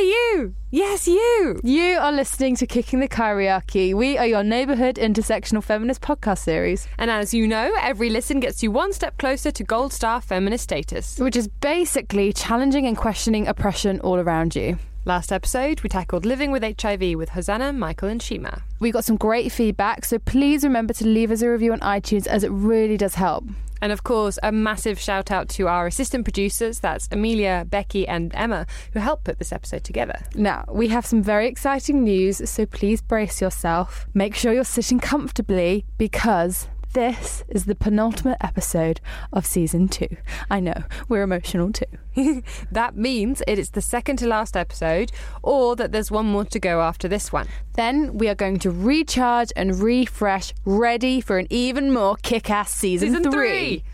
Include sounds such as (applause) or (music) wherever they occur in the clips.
You! Yes, you! You are listening to Kicking the Kyriarchy. We are your neighbourhood intersectional feminist podcast series, And as you know, every listen gets you one step closer to gold star feminist status. which is basically challenging and questioning oppression all around you. Last episode, we tackled living with HIV with Hosanna, Michael, and Shima. We got some great feedback, so please remember to leave us a review on iTunes as it really does help. And of course, a massive shout out to our assistant producers that's Amelia, Becky, and Emma, who helped put this episode together. Now, we have some very exciting news, so please brace yourself. Make sure you're sitting comfortably because this is the penultimate episode of season two. I know, we're emotional too. (laughs) That means it is the second to last episode, or that there's one more to go after this one. Then we are going to recharge and refresh, ready for an even more kick ass season, Season three!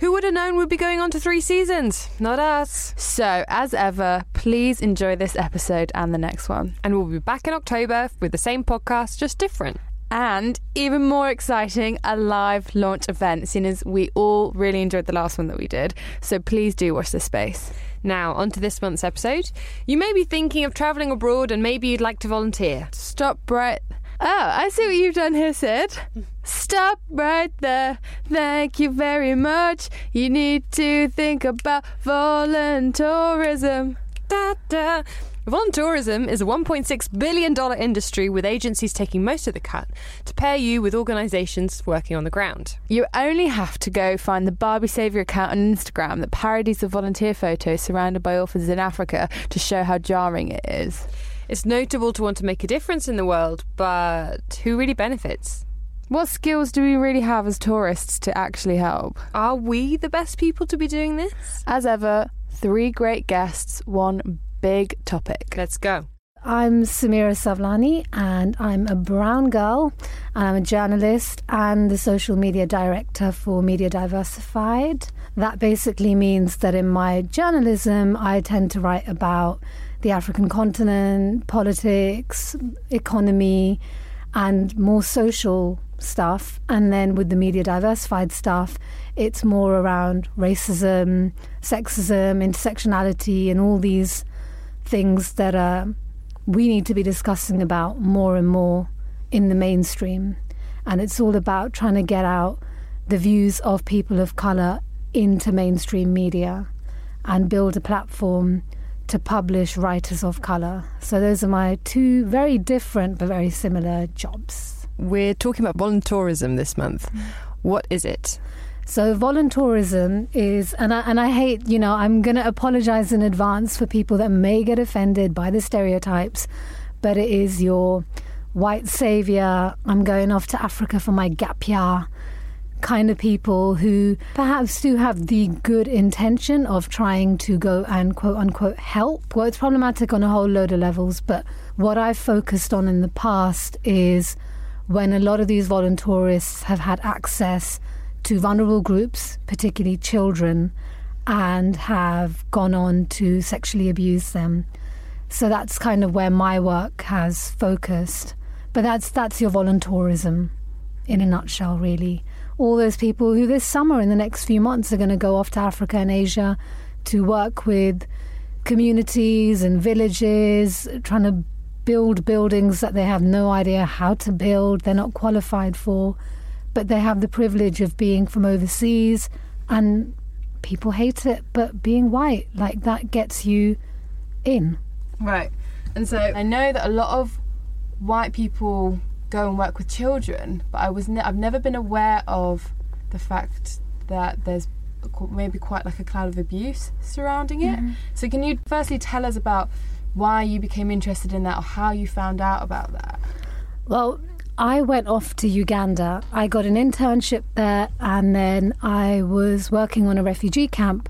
Who would have known we'd be going on to three seasons? Not us. So, as ever, please enjoy this episode and the next one. And we'll be back in October with the same podcast, just different. And even more exciting, a live launch event, seeing as we all really enjoyed the last one that we did. So please do watch this space. Now, on to this month's episode. You may be thinking of travelling abroad and maybe you'd like to volunteer. Stop right. Oh, I see what you've done here, Sid. Stop right there. Thank you very much. You need to think about voluntourism. Da, da. Voluntourism is a $1.6 billion industry with agencies taking most of the cut to pair you with organisations working on the ground. You only have to go find the Barbie Saviour account on Instagram that parodies the volunteer photo surrounded by orphans in Africa to show how jarring it is. It's notable to want to make a difference in the world, but who really benefits? What skills do we really have as tourists to actually help? Are we the best people to be doing this? As ever, three great guests, one big topic. Let's go. I'm Samira Sawlani, and I'm a brown girl, and I'm a journalist and the social media director for Media Diversified. That basically means that in my journalism, I tend to write about the African continent, politics, economy, and more social stuff. And then with the Media Diversified stuff, it's more around racism, sexism, intersectionality, and all these things that uh, we need to be discussing about more and more in the mainstream. And it's all about trying to get out the views of people of colour into mainstream media and build a platform to publish writers of colour. So those are my two very different but very similar jobs. We're talking about voluntourism this month. What is it? So voluntourism is, and I, and I hate, you know, I'm going to apologize in advance for people that may get offended by the stereotypes, but it is your white savior. I'm going off to Africa for my gap year kind of people who perhaps do have the good intention of trying to go and quote unquote help. Well, it's problematic on a whole load of levels, but what I've focused on in the past is when a lot of these voluntourists have had access to vulnerable groups, particularly children, and have gone on to sexually abuse them. So that's kind of where my work has focused. But that's that's your voluntourism in a nutshell, really. All those people who this summer, in the next few months, are going to go off to Africa and Asia to work with communities and villages, trying to build buildings that they have no idea how to build, they're not qualified for, but they have the privilege of being from overseas and people hate it, but being white, like that gets you in. Right. And so I know that a lot of white people go and work with children, but I was ne- I've never been aware of the fact that there's maybe quite like a cloud of abuse surrounding it. Mm-hmm. So can you firstly tell us about why you became interested in that or how you found out about that? Well, I went off to Uganda. I got an internship there and then I was working on a refugee camp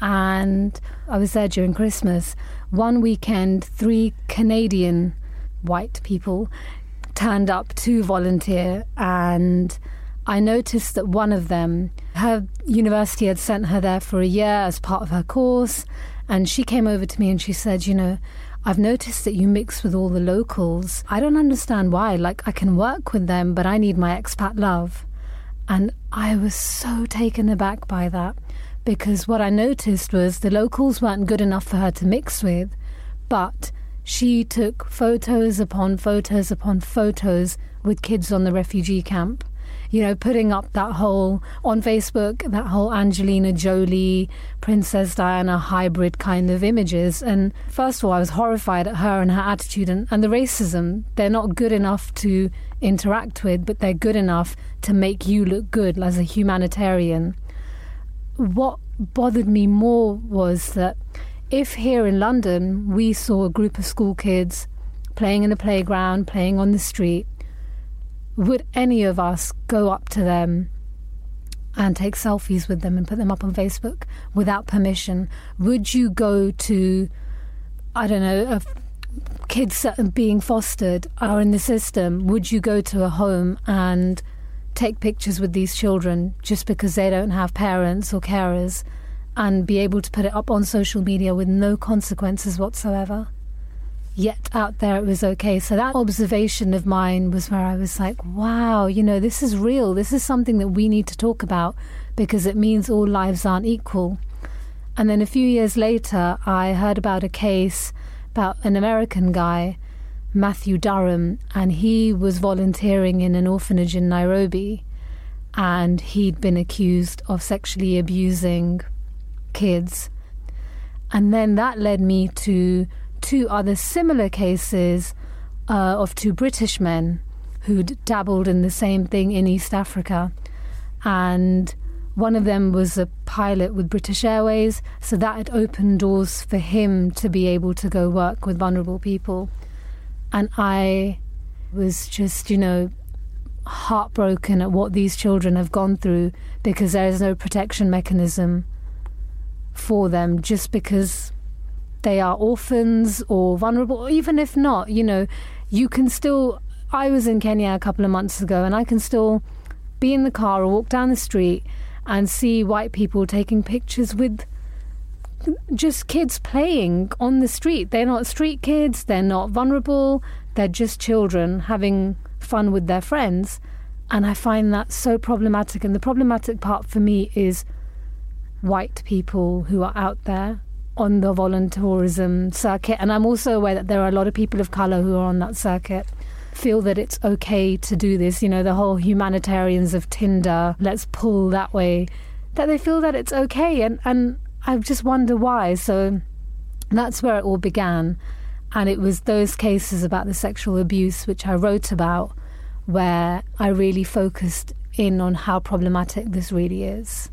and I was there during Christmas. One weekend, three Canadian white people turned up to volunteer and I noticed that one of them, her university had sent her there for a year as part of her course, and she came over to me and she said, You know, I've noticed that you mix with all the locals. I don't understand why. Like, I can work with them, but I need my expat love. And I was so taken aback by that because what I noticed was the locals weren't good enough for her to mix with, but she took photos upon photos upon photos with kids on the refugee camp you know, putting up that whole on Facebook, that whole Angelina Jolie, Princess Diana hybrid kind of images. And first of all, I was horrified at her and her attitude and, and the racism. They're not good enough to interact with, but they're good enough to make you look good as a humanitarian. What bothered me more was that if here in London we saw a group of school kids playing in the playground, playing on the street, would any of us go up to them and take selfies with them and put them up on Facebook without permission? Would you go to, I don't know, kids being fostered are in the system? Would you go to a home and take pictures with these children just because they don't have parents or carers and be able to put it up on social media with no consequences whatsoever? Yet out there it was okay. So that observation of mine was where I was like, wow, you know, this is real. This is something that we need to talk about because it means all lives aren't equal. And then a few years later, I heard about a case about an American guy, Matthew Durham, and he was volunteering in an orphanage in Nairobi. And he'd been accused of sexually abusing kids. And then that led me to two other similar cases uh, of two British men who'd dabbled in the same thing in East Africa. And one of them was a pilot with British Airways, so that had opened doors for him to be able to go work with vulnerable people. And I was just, you know, heartbroken at what these children have gone through because there is no protection mechanism for them just because they are orphans or vulnerable, even if not, you know, you can still. I was in Kenya a couple of months ago and I can still be in the car or walk down the street and see white people taking pictures with just kids playing on the street. They're not street kids, they're not vulnerable, they're just children having fun with their friends. And I find that so problematic. And the problematic part for me is white people who are out there on the volunteerism circuit. And I'm also aware that there are a lot of people of colour who are on that circuit feel that it's okay to do this. You know, the whole humanitarians of Tinder, let's pull that way, that they feel that it's okay. And, and I just wonder why. So that's where it all began. And it was those cases about the sexual abuse which I wrote about where I really focused in on how problematic this really is.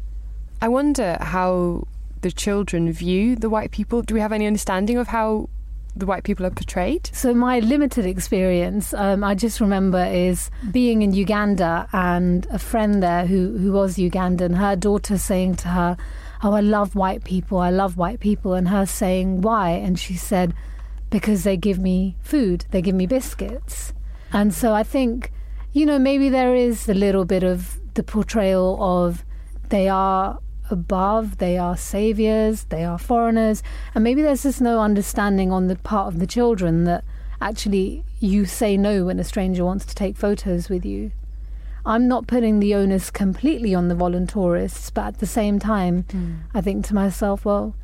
I wonder how the children view the white people? Do we have any understanding of how the white people are portrayed? So my limited experience, um, I just remember, is being in Uganda and a friend there who who was Ugandan, her daughter saying to her, "Oh, I love white people. I love white people," and her saying, "Why?" And she said, "Because they give me food. They give me biscuits." And so I think, you know, maybe there is a little bit of the portrayal of they are above, they are saviors, they are foreigners, and maybe there's just no understanding on the part of the children that actually you say no when a stranger wants to take photos with you. I'm not putting the onus completely on the volunteerists, but at the same time, mm. I think to myself, well,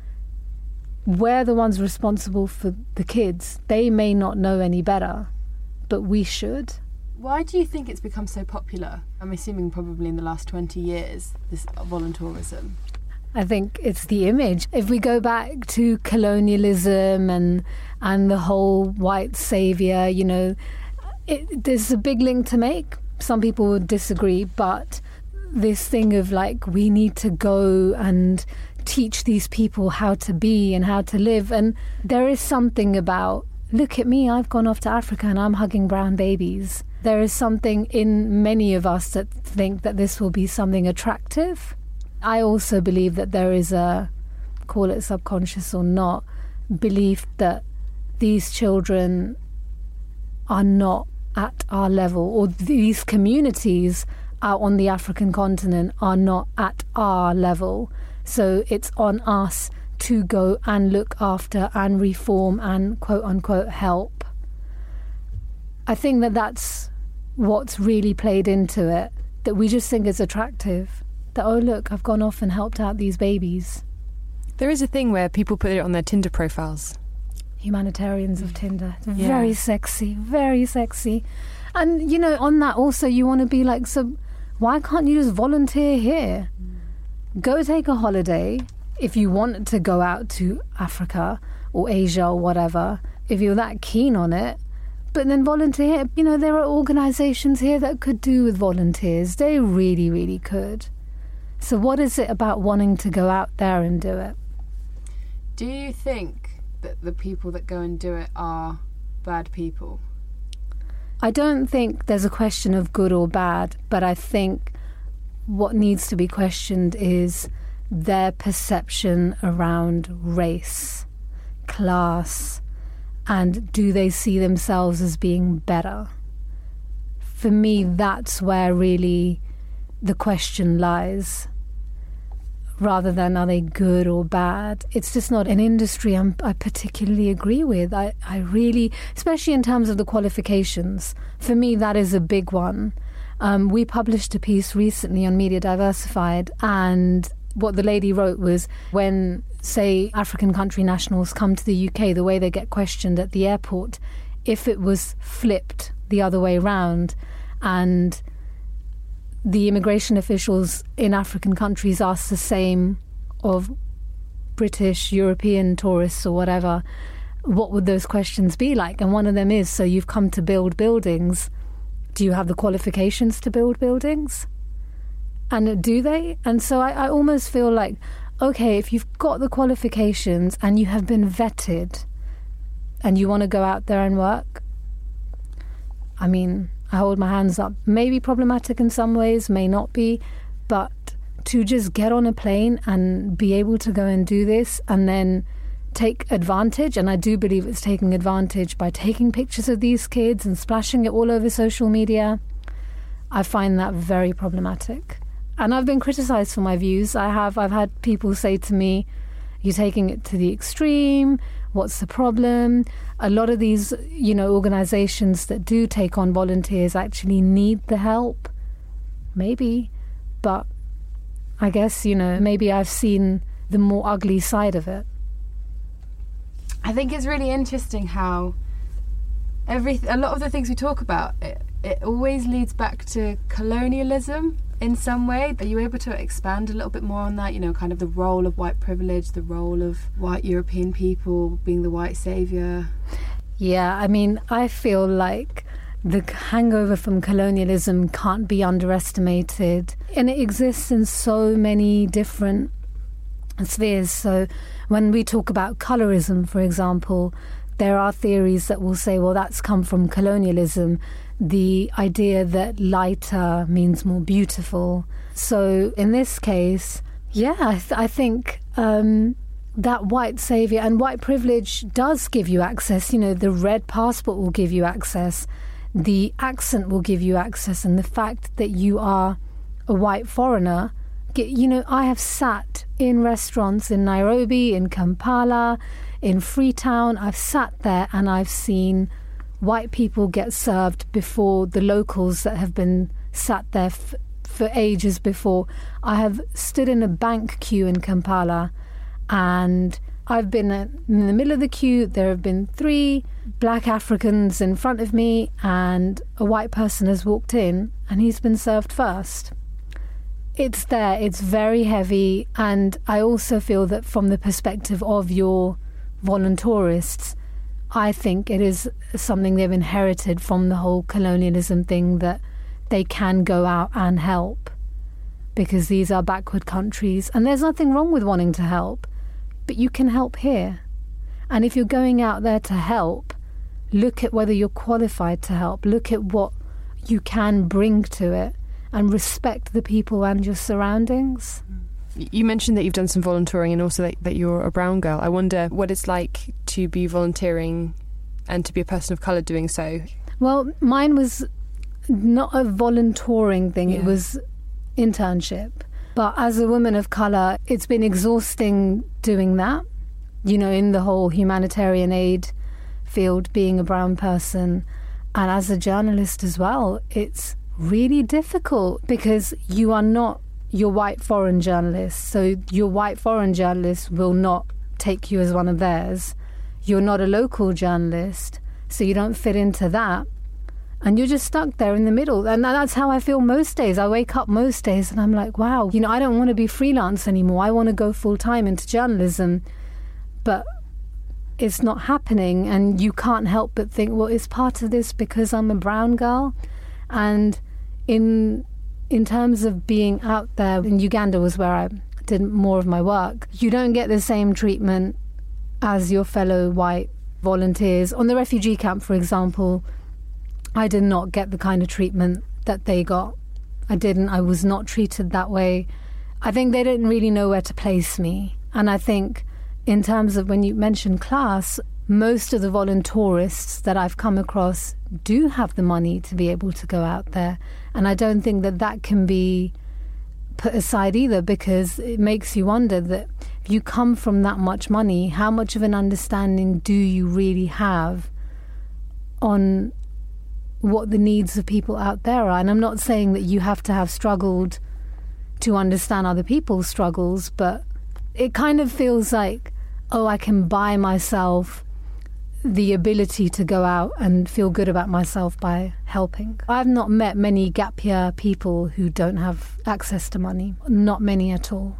we're the ones responsible for the kids. They may not know any better, but we should. Why do you think it's become so popular? I'm assuming probably in the last 20 years, this volunteerism. I think it's the image. If we go back to colonialism and and the whole white savior, you know, it, there's a big link to make. Some people would disagree, but this thing of like we need to go and teach these people how to be and how to live, and there is something about look at me, I've gone off to Africa and I'm hugging brown babies. There is something in many of us that think that this will be something attractive. I also believe that there is a, call it subconscious or not, belief that these children are not at our level, or these communities out on the African continent are not at our level. So it's on us to go and look after and reform and quote unquote help. I think that that's what's really played into it, that we just think is attractive. That, oh, look, I've gone off and helped out these babies. There is a thing where people put it on their Tinder profiles. Humanitarians of Tinder. Yeah. Very sexy, very sexy. And, you know, on that also, you want to be like, so why can't you just volunteer here? Go take a holiday, if you want to go out to Africa or Asia or whatever, if you're that keen on it, but then volunteer, you know, there are organizations here that could do with volunteers. They really, really could. So, what is it about wanting to go out there and do it? Do you think that the people that go and do it are bad people? I don't think there's a question of good or bad, but I think what needs to be questioned is their perception around race, class, and do they see themselves as being better? For me, that's where really the question lies. Rather than are they good or bad, it's just not an industry I'm, i particularly agree with. I, I really, especially in terms of the qualifications, for me, that is a big one. Um, we published a piece recently on Media Diversified, and what the lady wrote was when, say, African country nationals come to the UK, the way they get questioned at the airport, if it was flipped the other way round and the immigration officials in African countries ask the same of British, European tourists or whatever, what would those questions be like? And one of them is so you've come to build buildings. Do you have the qualifications to build buildings? And do they? And so I, I almost feel like, okay, if you've got the qualifications and you have been vetted and you want to go out there and work, I mean, I hold my hands up. Maybe problematic in some ways, may not be, but to just get on a plane and be able to go and do this and then take advantage, and I do believe it's taking advantage by taking pictures of these kids and splashing it all over social media, I find that very problematic and I've been criticised for my views. I have. I've had people say to me, "You're taking it to the extreme. What's the problem?" A lot of these, you know, organisations that do take on volunteers actually need the help. Maybe, but I guess you know, maybe I've seen the more ugly side of it. I think it's really interesting how every a lot of the things we talk about it, it always leads back to colonialism in some way. Are you able to expand a little bit more on that? You know, kind of the role of white privilege, the role of white European people being the white savior? Yeah, I mean, I feel like the hangover from colonialism can't be underestimated. And it exists in so many different spheres. So when we talk about colorism, for example, there are theories that will say, well, that's come from colonialism the idea that lighter means more beautiful. So in this case, yeah, I, th- I think um, that white savior and white privilege does give you access. You know, the red passport will give you access, the accent will give you access, and the fact that you are a white foreigner. You know, I have sat in restaurants in Nairobi, in Kampala, in Freetown. I've sat there and I've seen white people get served before the locals that have been sat there f- for ages before. I have stood in a bank queue in Kampala and I've been in the middle of the queue. There have been three black Africans in front of me, and a white person has walked in and he's been served first. it's there, it's very heavy. And I also feel that from the perspective of your voluntourists, I think it is something they've inherited from the whole colonialism thing that they can go out and help because these are backward countries. And there's nothing wrong with wanting to help, but you can help here. And if you're going out there to help, look at whether you're qualified to help, look at what you can bring to it, and respect the people and your surroundings. Mm. You mentioned that you've done some volunteering and also that, that you're a brown girl. I wonder what it's like to be volunteering and to be a person of colour doing so. Well, mine was not a volunteering thing, yeah. it was internship. But as a woman of colour, it's been exhausting doing that. You know, in the whole humanitarian aid field, being a brown person, and as a journalist as well, it's really difficult because you are not your white foreign journalists, So your white foreign journalists will not take you as one of theirs. You're not a local journalist, so you don't fit into that. And you're just stuck there in the middle. And that's how I feel most days. I wake up most days and I'm like, wow, you know, I don't want to be freelance anymore. I want to go full time into journalism. But it's not happening. And you can't help but think, well, it's part of this because I'm a brown girl. And in in terms of being out there in Uganda was where I did more of my work. You don't get the same treatment as your fellow white volunteers on the refugee camp, for example. I did not get the kind of treatment that they got. I didn't. I was not treated that way. I think they didn't really know where to place me. And I think, in terms of when you mentioned class, most of the voluntourists that I've come across do have the money to be able to go out there. And I don't think that that can be put aside either because it makes you wonder that if you come from that much money, how much of an understanding do you really have on what the needs of people out there are? And I'm not saying that you have to have struggled to understand other people's struggles, but it kind of feels like, oh, I can buy myself the ability to go out and feel good about myself by helping. I've not met many gap year people who don't have access to money, not many at all.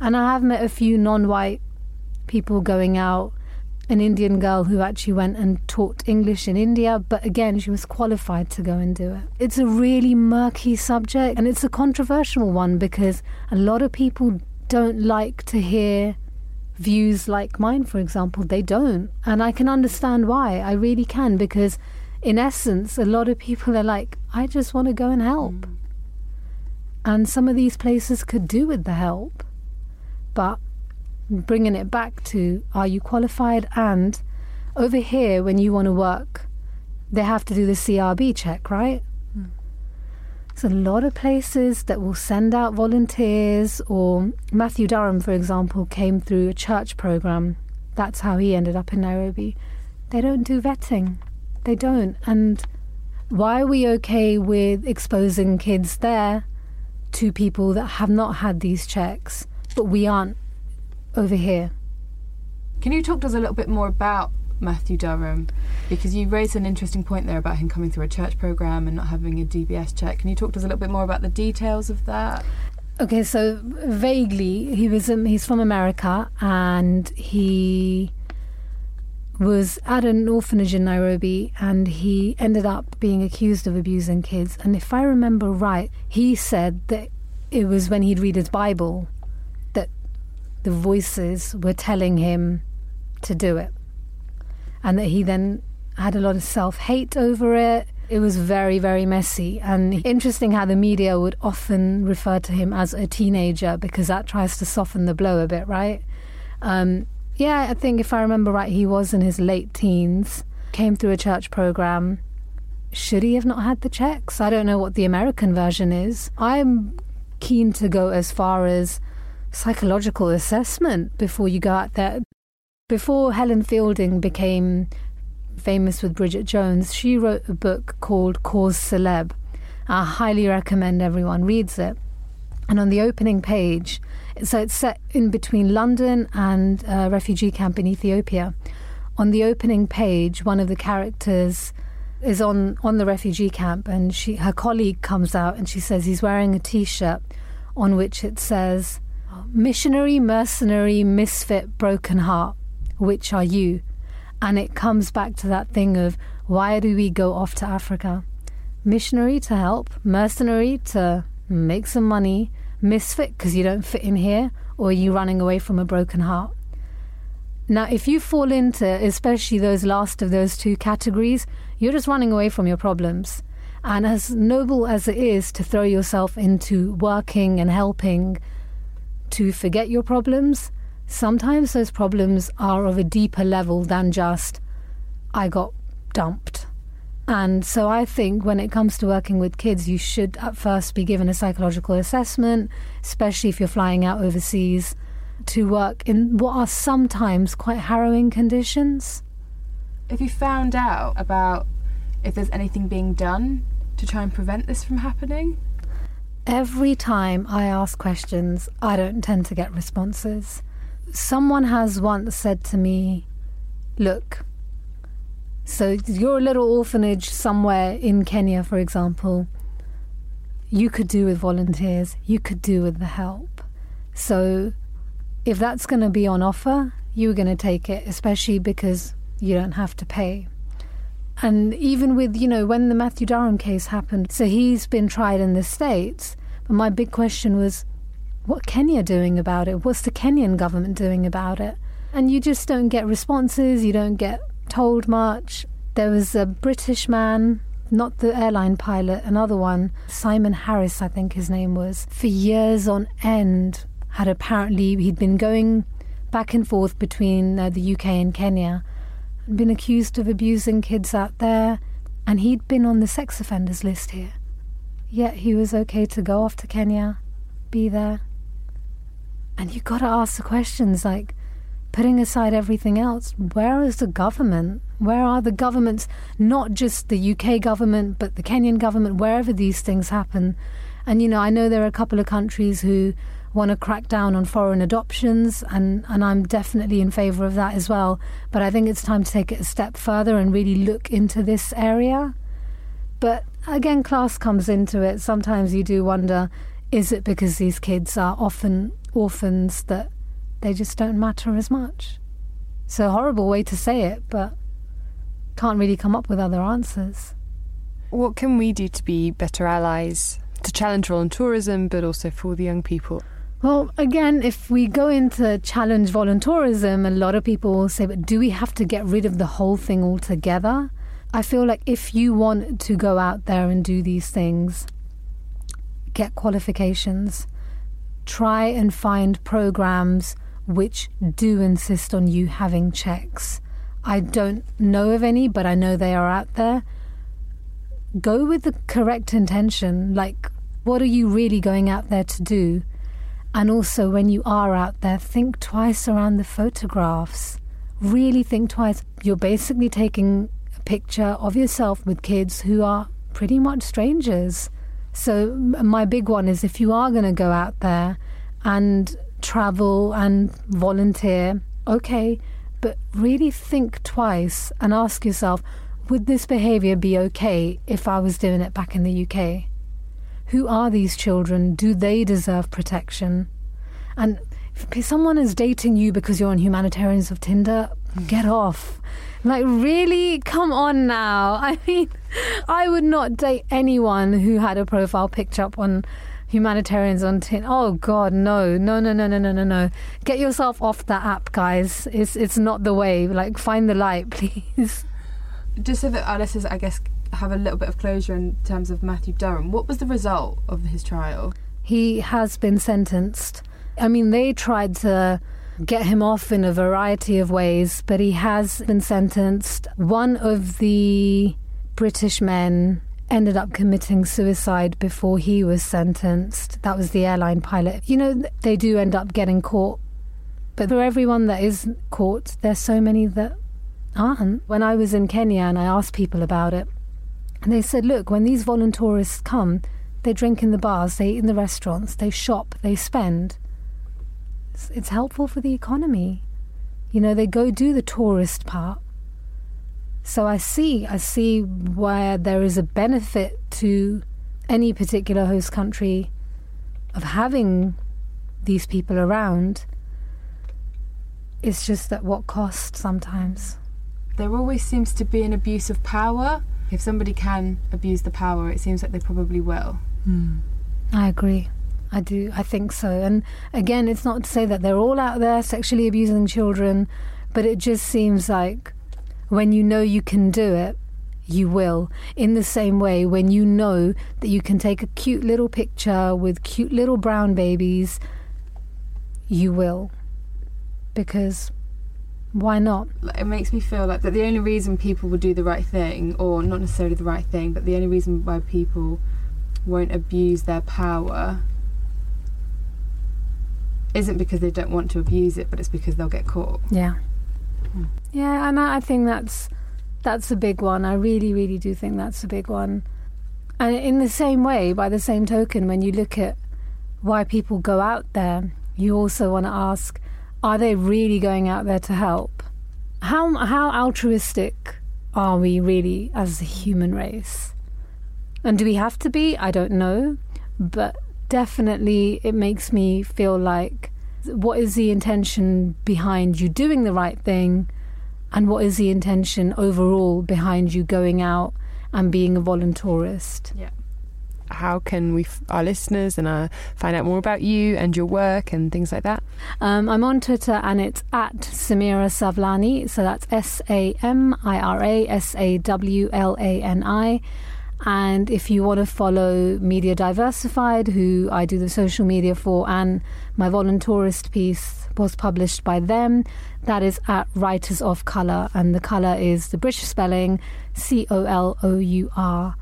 And I have met a few non white people going out. An Indian girl who actually went and taught English in India, but again, she was qualified to go and do it. It's a really murky subject and it's a controversial one because a lot of people don't like to hear views like mine, for example, they don't. And I can understand why. I really can, because in essence, a lot of people are like, I just want to go and help. Mm. And some of these places could do with the help. But bringing it back to are you qualified? And over here, when you want to work, they have to do the CRB check, right? There's a lot of places that will send out volunteers, or Matthew Durham, for example, came through a church program. That's how he ended up in Nairobi. They don't do vetting. They don't. And why are we okay with exposing kids there to people that have not had these checks, but we aren't over here? Can you talk to us a little bit more about Matthew Durham because you raised an interesting point there about him coming through a church program and not having a DBS check. Can you talk to us a little bit more about the details of that? Okay, so vaguely, he was um, he's from America and he was at an orphanage in Nairobi and he ended up being accused of abusing kids. And if I remember right, he said that it was when he'd read his Bible that the voices were telling him to do it and that he then had a lot of self hate over it. It was very, very messy. And interesting how the media would often refer to him as a teenager because that tries to soften the blow a bit, right? Um, yeah, I think if I remember right, he was in his late teens, came through a church program. Should he have not had the checks? I don't know what the American version is. I'm keen to go as far as psychological assessment before you go out there. Before Helen Fielding became famous with Bridget Jones, she wrote a book called Cause Celeb. I highly recommend everyone reads it. And on the opening page, so it's set in between London and a refugee camp in Ethiopia. On the opening page, one of the characters is on, on the refugee camp, and she her colleague comes out and she says he's wearing a T-shirt on which it says, "Missionary, mercenary, misfit, broken heart, which are you?" And it comes back to that thing of why do we go off to Africa? Missionary to help, mercenary to make some money, misfit because you don't fit in here, or are you running away from a broken heart? Now, if you fall into especially those last of those two categories, you're just running away from your problems. And as noble as it is to throw yourself into working and helping to forget your problems, sometimes those problems are of a deeper level than just, I got dumped. And so I think when it comes to working with kids, you should at first be given a psychological assessment, especially if you're flying out overseas to work in what are sometimes quite harrowing conditions. If you found out about if there's anything being done to try and prevent this from happening? Every time I ask questions, I don't tend to get responses. Someone has once said to me, Look, so you're a little orphanage somewhere in Kenya, for example. You could do with volunteers, you could do with the help. So if that's going to be on offer, you're going to take it, especially because you don't have to pay. And even with, you know, when the Matthew Durham case happened, so he's been tried in the States. But my big question was, what Kenya doing about it? What's the Kenyan government doing about it? And you just don't get responses, you don't get told much. There was a British man, not the airline pilot, another one, Simon Harris, I think his name was, for years on end had apparently he'd been going back and forth between uh, the UK and Kenya, been accused of abusing kids out there, and he'd been on the sex offenders list here. Yet he was okay to go off to Kenya, be there. And you've got to ask the questions like, putting aside everything else, where is the government? Where are the governments, not just the UK government, but the Kenyan government, wherever these things happen? And, you know, I know there are a couple of countries who want to crack down on foreign adoptions, and, and I'm definitely in favour of that as well. But I think it's time to take it a step further and really look into this area. But again, class comes into it. Sometimes you do wonder is it because these kids are often orphans that they just don't matter as much? It's a horrible way to say it, but can't really come up with other answers. What can we do to be better allies to challenge voluntourism, but also for the young people? Well, again, if we go into challenge voluntourism, a lot of people will say, but do we have to get rid of the whole thing altogether? I feel like if you want to go out there and do these things, get qualifications, try and find programs which do insist on you having checks. I don't know of any, but I know they are out there. Go with the correct intention. Like, what are you really going out there to do? And also, when you are out there, think twice around the photographs. Really think twice. You're basically taking a picture of yourself with kids who are pretty much strangers. So, my big one is if you are going to go out there and travel and volunteer, okay, but really think twice and ask yourself would this behaviour be okay if I was doing it back in the UK? Who are these children? Do they deserve protection? And if someone is dating you because you're on humanitarians of Tinder, get off. Like, really? Come on now. (laughs) I mean, I would not date anyone who had a profile picture up on humanitarians on Tinder. Oh, God, no. No, no, no, no, no, no, no. Get yourself off that app, guys. It's, it's not the way. Like, find the light, (laughs) please. Just so that our listeners, I guess, have a little bit of closure in terms of Matthew Durham. What was the result of his trial? He has been sentenced. I mean, they tried to get him off in a variety of ways, but he has been sentenced. One of the British men ended up committing suicide before he was sentenced. That was the airline pilot. You know, they do end up getting caught. But for everyone that is caught, there's so many that aren't. When I was in Kenya and I asked people about it, and they said, look, when these voluntourists come, they drink in the bars, they eat in the restaurants, they shop, they spend. It's, it's helpful for the economy. You know, they go do the tourist part. So I see, I see where there is a benefit to any particular host country of having these people around. It's just at what cost sometimes. There always seems to be an abuse of power. If somebody can abuse the power, it seems like they probably will. Hmm. I agree. I do. I think so. And again, it's not to say that they're all out there sexually abusing children, but it just seems like when you know you can do it, you will. In the same way, when you know that you can take a cute little picture with cute little brown babies, you will. Because why not? It makes me feel like that the only reason people will do the right thing, or not necessarily the right thing, but the only reason why people won't abuse their power isn't because they don't want to abuse it, but it's because they'll get caught. Yeah. Hmm. Yeah, and I I think that's that's a big one. I really, really do think that's a big one. And in the same way, by the same token, when you look at why people go out there, you also want to ask, are they really going out there to help? How how altruistic are we really as a human race? And do we have to be? I don't know, but definitely it makes me feel like what is the intention behind you doing the right thing and what is the intention overall behind you going out and being a voluntarist Yeah. How can we, our listeners, and uh, find out more about you and your work and things like that? um, i'm on twitter and it's at samira sawlani so that's s-a-m-i-r-a-s-a-w-l-a-n-i and if you want to follow media diversified who i do the social media for and my voluntarist piece was published by them that is at writers of color and the color is the british spelling c-o-l-o-u-r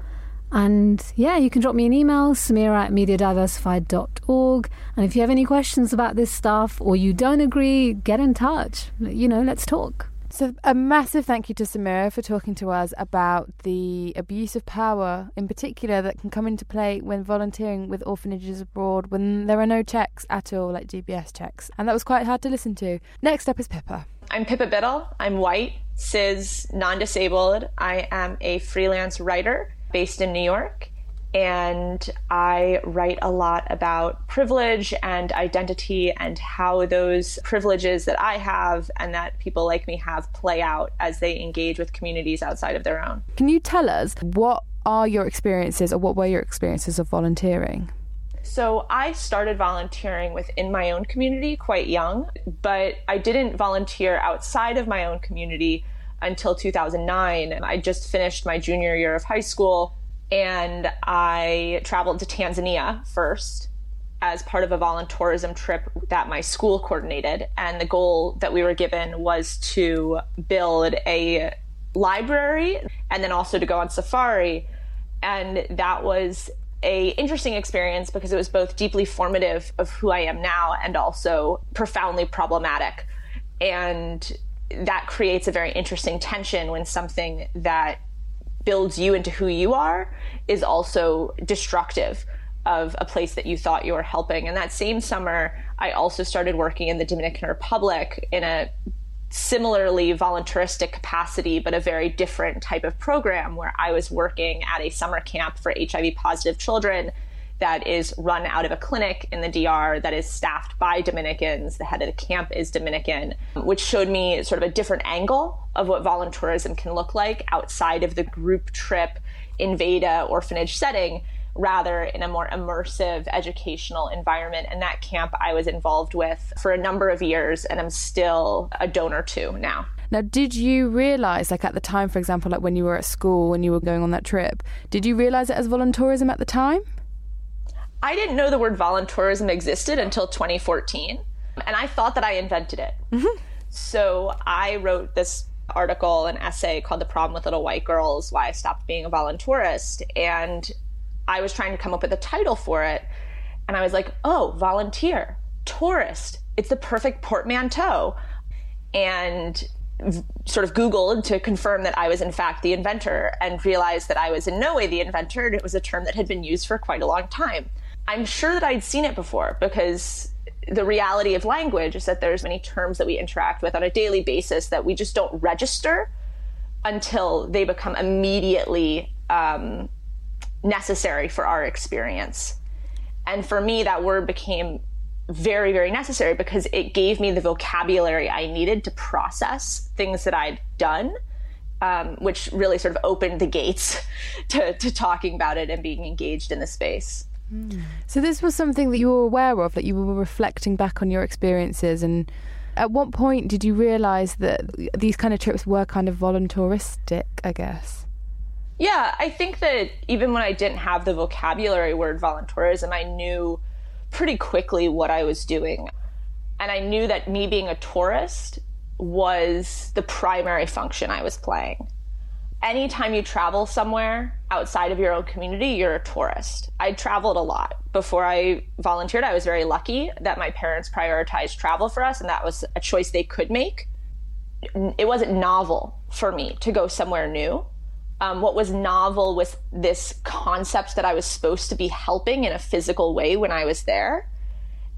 and yeah, you can drop me an email, samira at mediadiversified.org. And if you have any questions about this stuff or you don't agree, get in touch. You know, let's talk. So, a massive thank you to Samira for talking to us about the abuse of power, in particular, that can come into play when volunteering with orphanages abroad when there are no checks at all, like DBS checks. And that was quite hard to listen to. Next up is Pippa. I'm Pippa Biddle. I'm white, cis, non disabled. I am a freelance writer based in New York. And I write a lot about privilege and identity and how those privileges that I have and that people like me have play out as they engage with communities outside of their own. Can you tell us what are your experiences or what were your experiences of volunteering? So I started volunteering within my own community quite young, but I didn't volunteer outside of my own community until 2009. I just finished my junior year of high school and I traveled to Tanzania first as part of a volunteerism trip that my school coordinated. And the goal that we were given was to build a library and then also to go on safari. And that was a interesting experience because it was both deeply formative of who I am now and also profoundly problematic. And that creates a very interesting tension when something that builds you into who you are is also destructive of a place that you thought you were helping. And that same summer, I also started working in the Dominican Republic in a similarly voluntaristic capacity, but a very different type of program where I was working at a summer camp for HIV positive children that is run out of a clinic in the DR that is staffed by Dominicans. The head of the camp is Dominican, which showed me sort of a different angle of what volunteerism can look like outside of the group trip Invada orphanage setting, rather in a more immersive educational environment. And that camp I was involved with for a number of years and I'm still a donor to now. Now, did you realize, like at the time, for example, like when you were at school, when you were going on that trip, did you realize it as volunteerism at the time? I didn't know the word voluntourism existed until 2014, and I thought that I invented it. Mm-hmm. So I wrote this article, an essay called The Problem with Little White Girls Why I Stopped Being a Voluntourist. And I was trying to come up with a title for it. And I was like, oh, volunteer, tourist. It's the perfect portmanteau. And sort of Googled to confirm that I was in fact the inventor and realized that I was in no way the inventor. And it was a term that had been used for quite a long time. I'm sure that I'd seen it before because the reality of language is that there's many terms that we interact with on a daily basis that we just don't register until they become immediately um, necessary for our experience. And for me, that word became very, very necessary because it gave me the vocabulary I needed to process things that I'd done, um, which really sort of opened the gates (laughs) to, to talking about it and being engaged in the space. Hmm. So this was something that you were aware of, that you were reflecting back on your experiences, and at what point did you realise that these kind of trips were kind of voluntouristic? I guess. Yeah, I think that even when I didn't have the vocabulary word voluntourism, I knew pretty quickly what I was doing. And I knew that me being a tourist was the primary function I was playing. Anytime you travel somewhere outside of your own community, you're a tourist. I traveled a lot. Before I volunteered, I was very lucky that my parents prioritized travel for us, and that was a choice they could make. It wasn't novel for me to go somewhere new um, what was novel was this concept that I was supposed to be helping in a physical way when I was there.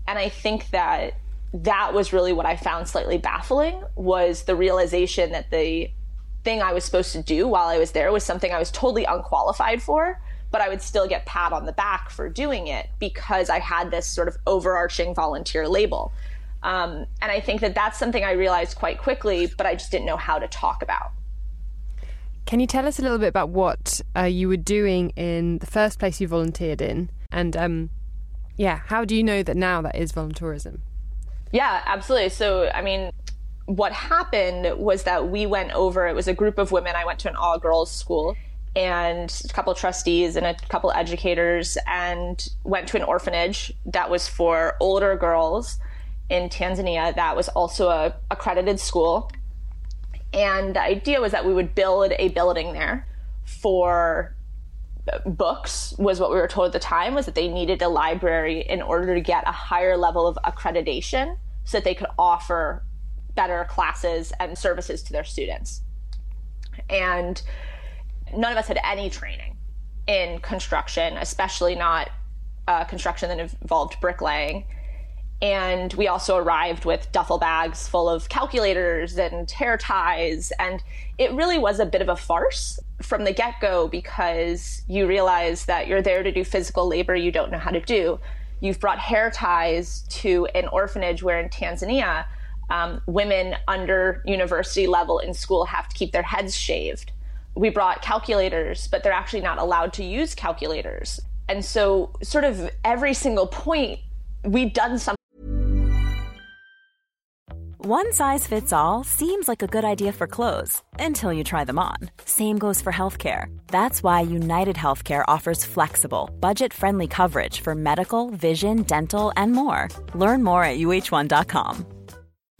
And I think that that was really what I found slightly baffling was the realization that the thing I was supposed to do while I was there was something I was totally unqualified for, but I would still get pat on the back for doing it because I had this sort of overarching volunteer label. Um, and I think that that's something I realized quite quickly, but I just didn't know how to talk about. Can you tell us a little bit about what uh, you were doing in the first place you volunteered in? And um, yeah, how do you know that now that is voluntourism? Yeah, absolutely. So, I mean, what happened was that we went over, it was a group of women. I went to an all girls school and a couple trustees and a couple educators and went to an orphanage that was for older girls in Tanzania that was also a accredited school and the idea was that we would build a building there for books was what we were told at the time was that they needed a library in order to get a higher level of accreditation so that they could offer better classes and services to their students. And none of us had any training in construction, especially not uh, construction that involved bricklaying. And we also arrived with duffel bags full of calculators and hair ties. And it really was a bit of a farce from the get go because you realize that you're there to do physical labor you don't know how to do. You've brought hair ties to an orphanage where in Tanzania, um, women under university level in school have to keep their heads shaved. We brought calculators, but they're actually not allowed to use calculators. And so, sort of every single point, we've done something one size fits all seems like a good idea for clothes until you try them on. Same goes for healthcare. That's why United Healthcare offers flexible, budget friendly coverage for medical, vision, dental, and more. Learn more at uhc.com.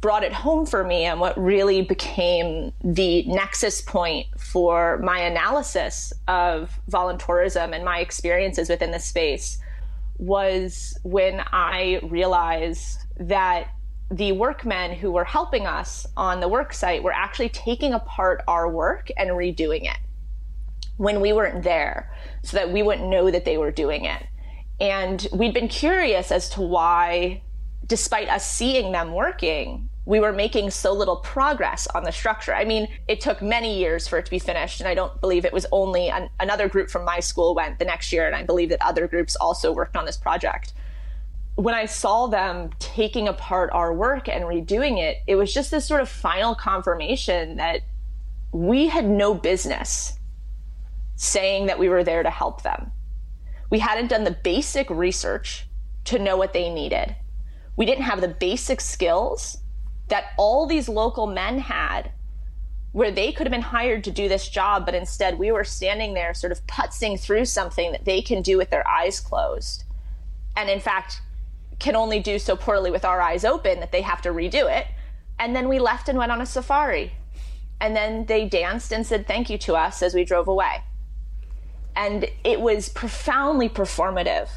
brought it home for me and what really became the nexus point for my analysis of voluntourism and my experiences within the space was when I realized that the workmen who were helping us on the work site were actually taking apart our work and redoing it when we weren't there so that we wouldn't know that they were doing it. And we'd been curious as to why despite us seeing them working, we were making so little progress on the structure. I mean, it took many years for it to be finished, and I don't believe it was only an, another group from my school went the next year, and I believe that other groups also worked on this project. when I saw them taking apart our work and redoing it, it was just this sort of final confirmation that we had no business saying that we were there to help them. We hadn't done the basic research to know what they needed. We didn't have the basic skills that all these local men had where they could have been hired to do this job, but instead we were standing there sort of putzing through something that they can do with their eyes closed. And in fact, can only do so poorly with our eyes open that they have to redo it. And then we left and went on a safari. And then they danced and said thank you to us as we drove away. And it was profoundly performative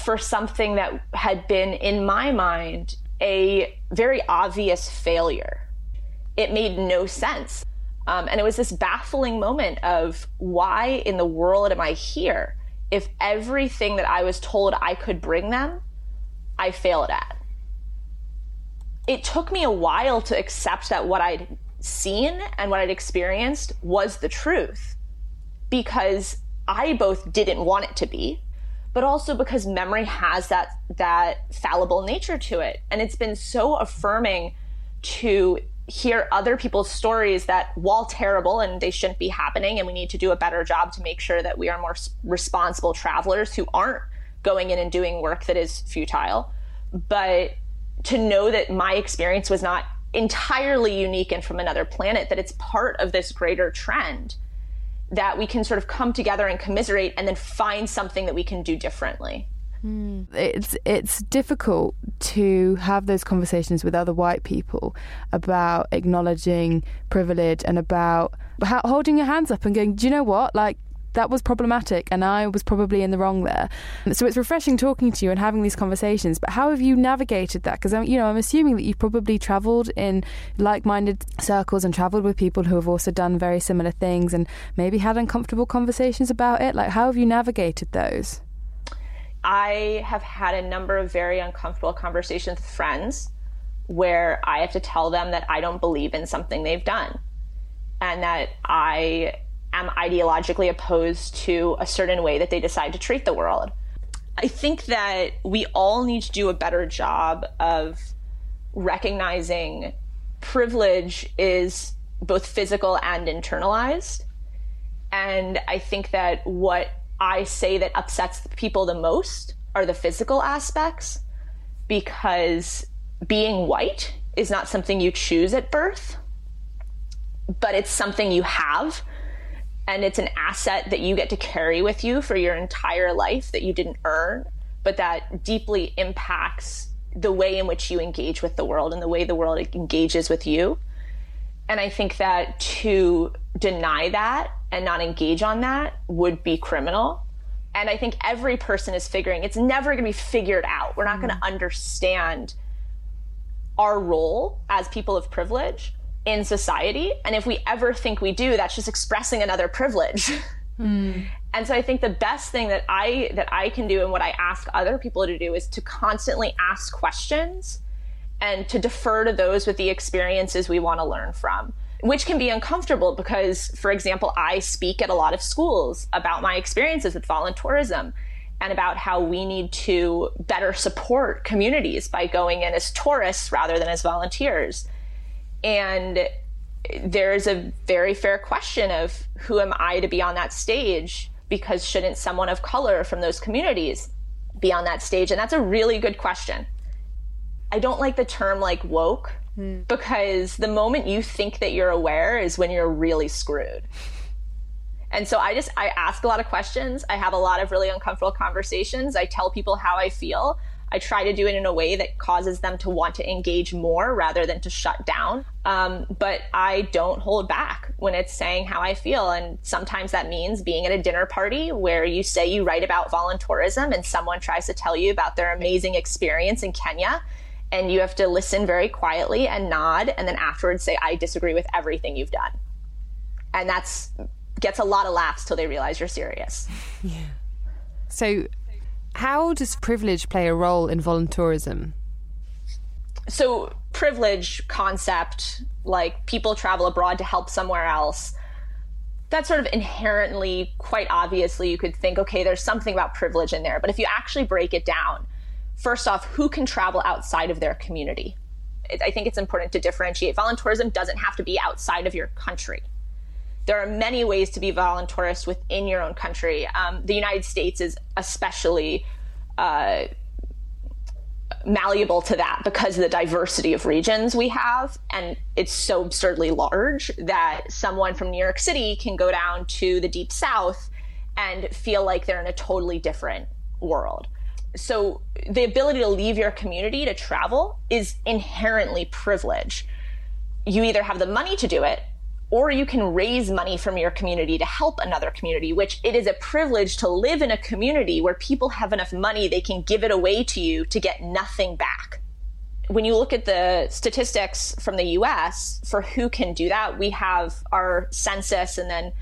for something that had been, in my mind, a very obvious failure. It made no sense. Um, and it was this baffling moment of why in the world am I here if everything that I was told I could bring them, I failed at? It took me a while to accept that what I'd seen and what I'd experienced was the truth because I both didn't want it to be but also because memory has that that fallible nature to it. And it's been so affirming to hear other people's stories that while terrible and they shouldn't be happening and we need to do a better job to make sure that we are more responsible travelers who aren't going in and doing work that is futile. But to know that my experience was not entirely unique and from another planet that it's part of this greater trend that we can sort of come together and commiserate and then find something that we can do differently. Mm. It's it's difficult to have those conversations with other white people about acknowledging privilege and about holding your hands up and going, do you know what? Like that was problematic and I was probably in the wrong there. So it's refreshing talking to you and having these conversations. But how have you navigated that? Because you know, I'm assuming that you've probably travelled in like-minded circles and travelled with people who have also done very similar things and maybe had uncomfortable conversations about it. Like, how have you navigated those? I have had a number of very uncomfortable conversations with friends where I have to tell them that I don't believe in something they've done and that I am ideologically opposed to a certain way that they decide to treat the world. I think that we all need to do a better job of recognizing privilege is both physical and internalized. And I think that what I say that upsets people the most are the physical aspects because being white is not something you choose at birth, but it's something you have and it's an asset that you get to carry with you for your entire life that you didn't earn, but that deeply impacts the way in which you engage with the world and the way the world engages with you. And I think that to deny that and not engage on that would be criminal. And I think every person is figuring it's never going to be figured out. We're not mm. going to understand our role as people of privilege in society. And if we ever think we do, that's just expressing another privilege. (laughs) Mm. And so I think the best thing that I that I can do and what I ask other people to do is to constantly ask questions and to defer to those with the experiences we want to learn from which can be uncomfortable because for example I speak at a lot of schools about my experiences with voluntourism and about how we need to better support communities by going in as tourists rather than as volunteers and there's a very fair question of who am I to be on that stage? Because shouldn't someone of color from those communities be on that stage? And that's a really good question. I don't like the term like woke hmm. because the moment you think that you're aware is when you're really screwed. And so I just I ask a lot of questions. I have a lot of really uncomfortable conversations. I tell people how I feel. I try to do it in a way that causes them to want to engage more rather than to shut down. Um, but I don't hold back when it's saying how I feel. And sometimes that means being at a dinner party where you say you write about voluntourism and someone tries to tell you about their amazing experience in Kenya. And you have to listen very quietly and nod, and then afterwards say, I disagree with everything you've done. And that's gets a lot of laughs till they realize you're serious. (laughs) Yeah. So how does privilege play a role in voluntourism? So, privilege concept, like people travel abroad to help somewhere else, that's sort of inherently, quite obviously, you could think, okay, there's something about privilege in there. But if you actually break it down, first off, who can travel outside of their community? I think it's important to differentiate. Voluntourism doesn't have to be outside of your country. There are many ways to be voluntourist within your own country. Um, the United States is especially uh, malleable to that because of the diversity of regions we have. And it's so absurdly large that someone from New York City can go down to the deep south and feel like they're in a totally different world. So the ability to leave your community to travel is inherently privilege. You either have the money to do it or you can raise money from your community to help another community, which it is a privilege to live in a community where people have enough money they can give it away to you to get nothing back. When you look at the statistics from the US for who can do that, we have our census and then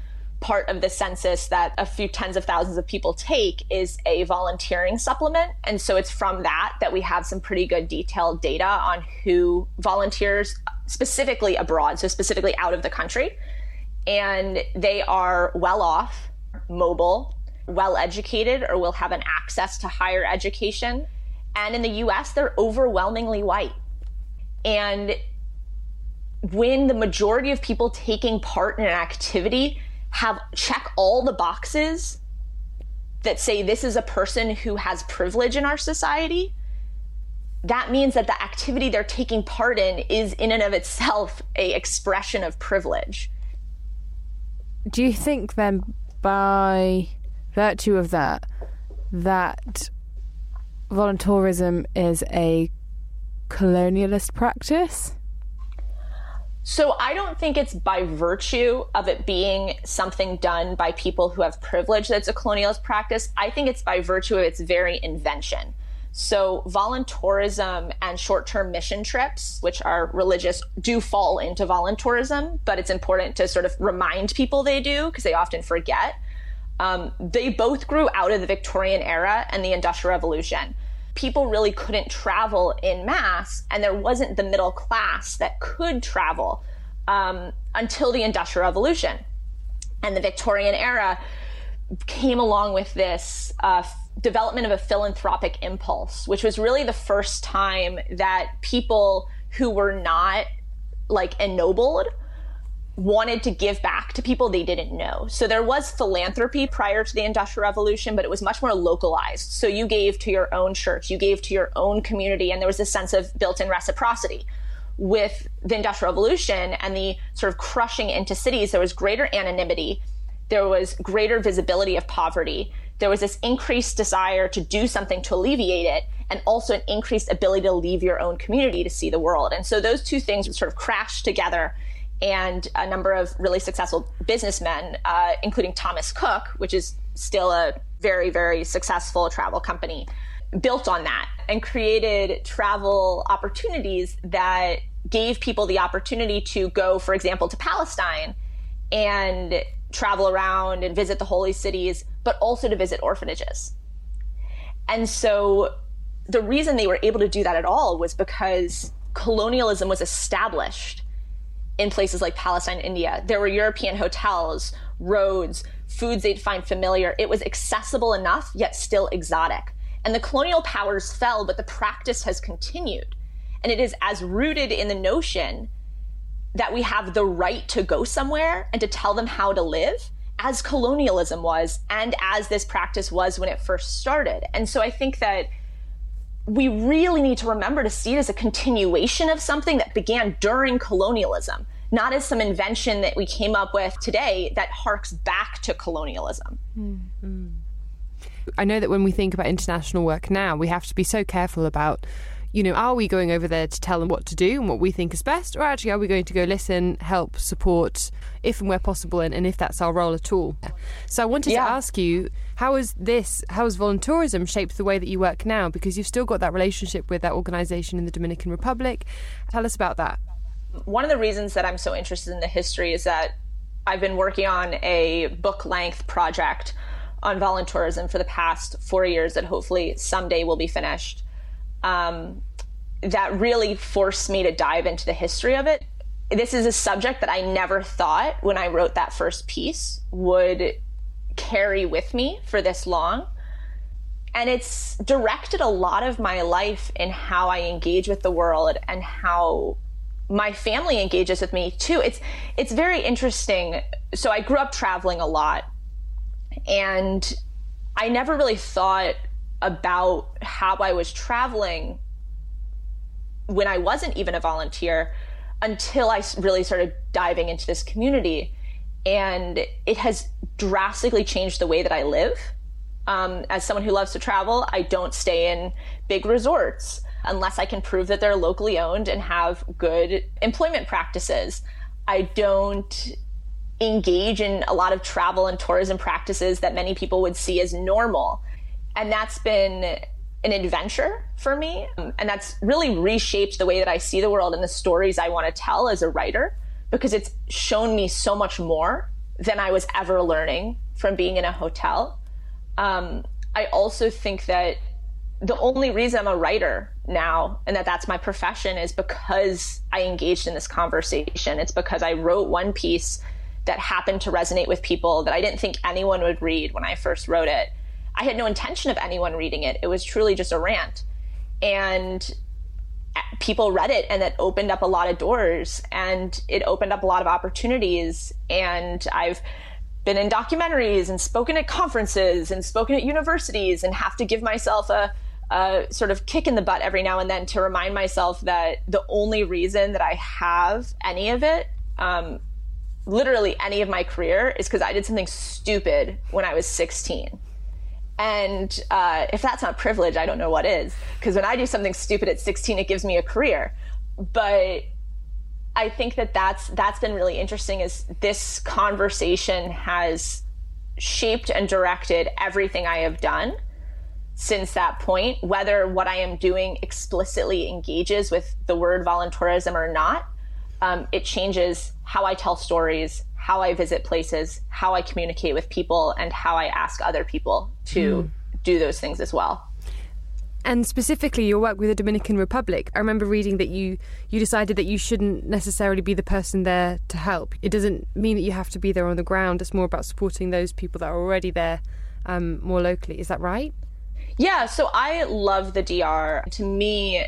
part of the census that a few tens of thousands of people take is a volunteering supplement. And so it's from that that we have some pretty good detailed data on who volunteers specifically abroad, so specifically out of the country. And they are well off, mobile, well educated, or will have an access to higher education. And in the US, they're overwhelmingly white. And when the majority of people taking part in an activity have check all the boxes that say this is a person who has privilege in our society, that means that the activity they're taking part in is in and of itself a expression of privilege. Do you think then by virtue of that that voluntourism is a colonialist practice? So I don't think it's by virtue of it being something done by people who have privilege that's a colonialist practice. I think it's by virtue of its very invention. So voluntourism and short-term mission trips, which are religious, do fall into voluntourism, but it's important to sort of remind people they do because they often forget. Um, they both grew out of the Victorian era and the Industrial Revolution people really couldn't travel in mass, and there wasn't the middle class that could travel um, until the Industrial Revolution. And the Victorian era came along with this uh, development of a philanthropic impulse, which was really the first time that people who were not like ennobled wanted to give back to people they didn't know. So there was philanthropy prior to the Industrial Revolution, but it was much more localized. So you gave to your own church, you gave to your own community, and there was a sense of built in reciprocity. With the Industrial Revolution and the sort of crushing into cities, there was greater anonymity, there was greater visibility of poverty, there was this increased desire to do something to alleviate it, and also an increased ability to leave your own community to see the world. And so those two things sort of crashed together and a number of really successful businessmen, uh, including Thomas Cook, which is still a very, very successful travel company, built on that and created travel opportunities that gave people the opportunity to go, for example, to Palestine and travel around and visit the holy cities, but also to visit orphanages. And so the reason they were able to do that at all was because colonialism was established in places like Palestine, India. There were European hotels, roads, foods they'd find familiar. It was accessible enough, yet still exotic. And the colonial powers fell, but the practice has continued. And it is as rooted in the notion that we have the right to go somewhere and to tell them how to live as colonialism was and as this practice was when it first started. And so I think that we really need to remember to see it as a continuation of something that began during colonialism, not as some invention that we came up with today that harks back to colonialism. Mm-hmm. I know that when we think about international work now, we have to be so careful about you know, are we going over there to tell them what to do and what we think is best, or actually are we going to go listen, help, support, if and where possible, and, and if that's our role at all? So I wanted yeah. to ask you, how has this, how has voluntourism shaped the way that you work now? Because you've still got that relationship with that organisation in the Dominican Republic. Tell us about that. One of the reasons that I'm so interested in the history is that I've been working on a book length project on voluntourism for the past four years that hopefully someday will be finished um, that really forced me to dive into the history of it. This is a subject that I never thought when I wrote that first piece would carry with me for this long. and it's directed a lot of my life in how I engage with the world and how my family engages with me too. It's it's very interesting. So I grew up traveling a lot and I never really thought about how I was traveling when I wasn't even a volunteer until I really started diving into this community. And it has drastically changed the way that I live. Um, as someone who loves to travel, I don't stay in big resorts unless I can prove that they're locally owned and have good employment practices. I don't engage in a lot of travel and tourism practices that many people would see as normal. And that's been an adventure for me. And that's really reshaped the way that I see the world and the stories I want to tell as a writer because it's shown me so much more than I was ever learning from being in a hotel. Um, I also think that the only reason I'm a writer now and that that's my profession is because I engaged in this conversation. It's because I wrote one piece that happened to resonate with people that I didn't think anyone would read when I first wrote it. I had no intention of anyone reading it. It was truly just a rant. And people read it and it opened up a lot of doors and it opened up a lot of opportunities. And I've been in documentaries and spoken at conferences and spoken at universities and have to give myself a a sort of kick in the butt every now and then to remind myself that the only reason that I have any of it, um, literally any of my career, is because I did something stupid when I was 16. And uh, if that's not privilege, I don't know what is. Because when I do something stupid at 16, it gives me a career. But I think that that's that's been really interesting. Is this conversation has shaped and directed everything I have done since that point, whether what I am doing explicitly engages with the word voluntourism or not. Um, it changes how I tell stories, how I visit places, how I communicate with people, and how I ask other people to mm. do those things as well. And specifically, your work with the Dominican Republic. I remember reading that you you decided that you shouldn't necessarily be the person there to help. It doesn't mean that you have to be there on the ground. It's more about supporting those people that are already there um, more locally. Is that right? Yeah, so I love the DR. To me,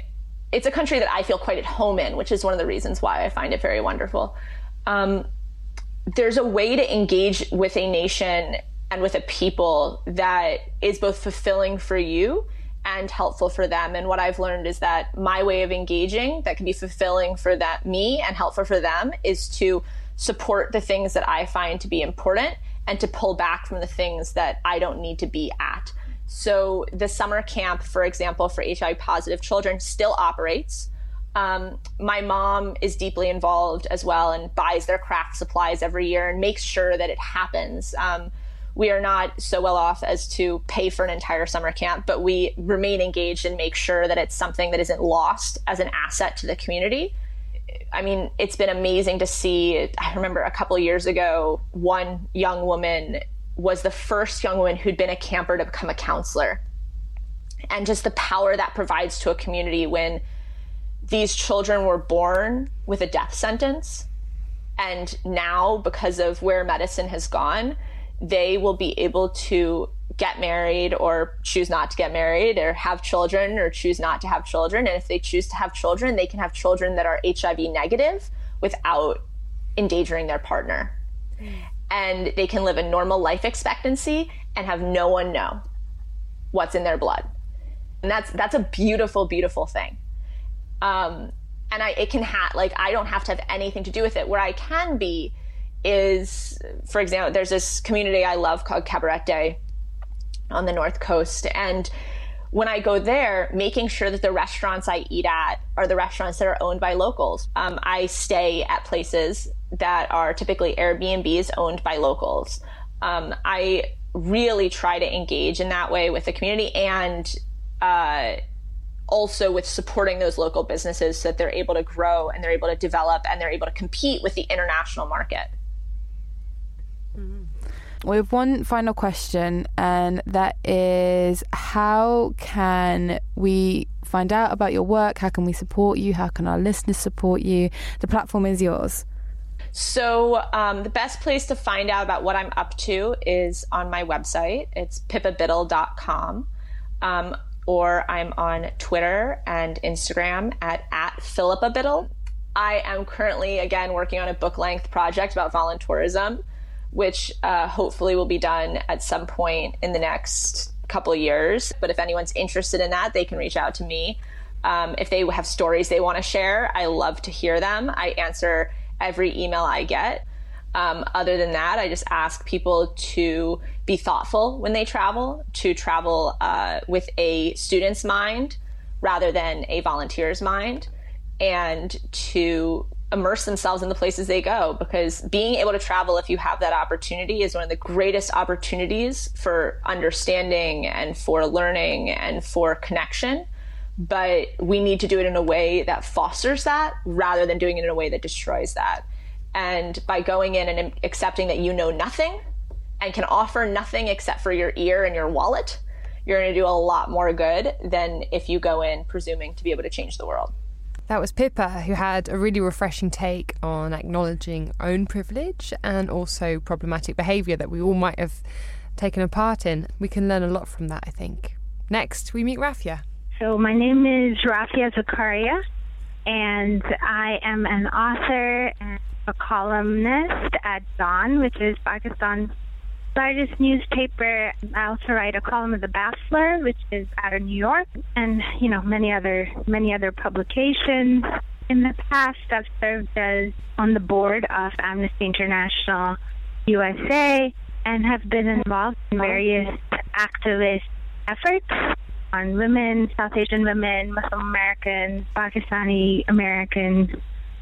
it's a country that I feel quite at home in, which is one of the reasons why I find it very wonderful. Um, there's a way to engage with a nation and with a people that is both fulfilling for you and helpful for them. And what I've learned is that my way of engaging that can be fulfilling for that me and helpful for them is to support the things that I find to be important and to pull back from the things that I don't need to be at. So the summer camp, for example, for HIV positive children still operates. Um, my mom is deeply involved as well and buys their craft supplies every year and makes sure that it happens. Um, we are not so well off as to pay for an entire summer camp, but we remain engaged and make sure that it's something that isn't lost as an asset to the community. I mean, it's been amazing to see. I remember a couple years ago, one young woman was the first young woman who'd been a camper to become a counselor. And just the power that provides to a community when these children were born with a death sentence. And now, because of where medicine has gone, they will be able to get married or choose not to get married or have children or choose not to have children. And if they choose to have children, they can have children that are HIV negative without endangering their partner. And they can live a normal life expectancy and have no one know what's in their blood. And that's that's a beautiful, beautiful thing. Um, and I it can have like I don't have to have anything to do with it. Where I can be is, for example, there's this community I love called Cabarete on the North Coast, and when I go there, making sure that the restaurants I eat at are the restaurants that are owned by locals. Um, I stay at places that are typically Airbnbs owned by locals. Um, I really try to engage in that way with the community and uh, also with supporting those local businesses so that they're able to grow and they're able to develop and they're able to compete with the international market. Mm-hmm. We have one final question, and that is how can we find out about your work? How can we support you? How can our listeners support you? The platform is yours. So, um, the best place to find out about what I'm up to is on my website. It's pippabiddle.com. Um, or I'm on Twitter and Instagram at, at Philippa Biddle. I am currently, again, working on a book length project about voluntourism, which uh, hopefully will be done at some point in the next couple years. But if anyone's interested in that, they can reach out to me. Um, if they have stories they want to share, I love to hear them. I answer every email I get. Um, other than that, I just ask people to be thoughtful when they travel, to travel uh, with a student's mind rather than a volunteer's mind, and to immerse themselves in the places they go because being able to travel if you have that opportunity is one of the greatest opportunities for understanding and for learning and for connection. But we need to do it in a way that fosters that rather than doing it in a way that destroys that and by going in and accepting that you know nothing and can offer nothing except for your ear and your wallet you're going to do a lot more good than if you go in presuming to be able to change the world that was Pippa, who had a really refreshing take on acknowledging own privilege and also problematic behaviour that we all might have taken a part in. We can learn a lot from that, I think. Next, we meet Rafia. So, my name is Rafia Zakaria, and I am an author and a columnist at Dawn, which is Pakistan's largest newspaper. I also write a column of The Baffler, which is out of New York, and you know many other many other publications. In the past, I've served as on the board of Amnesty International USA and have been involved in various activist efforts on women, South Asian women, Muslim Americans, Pakistani Americans,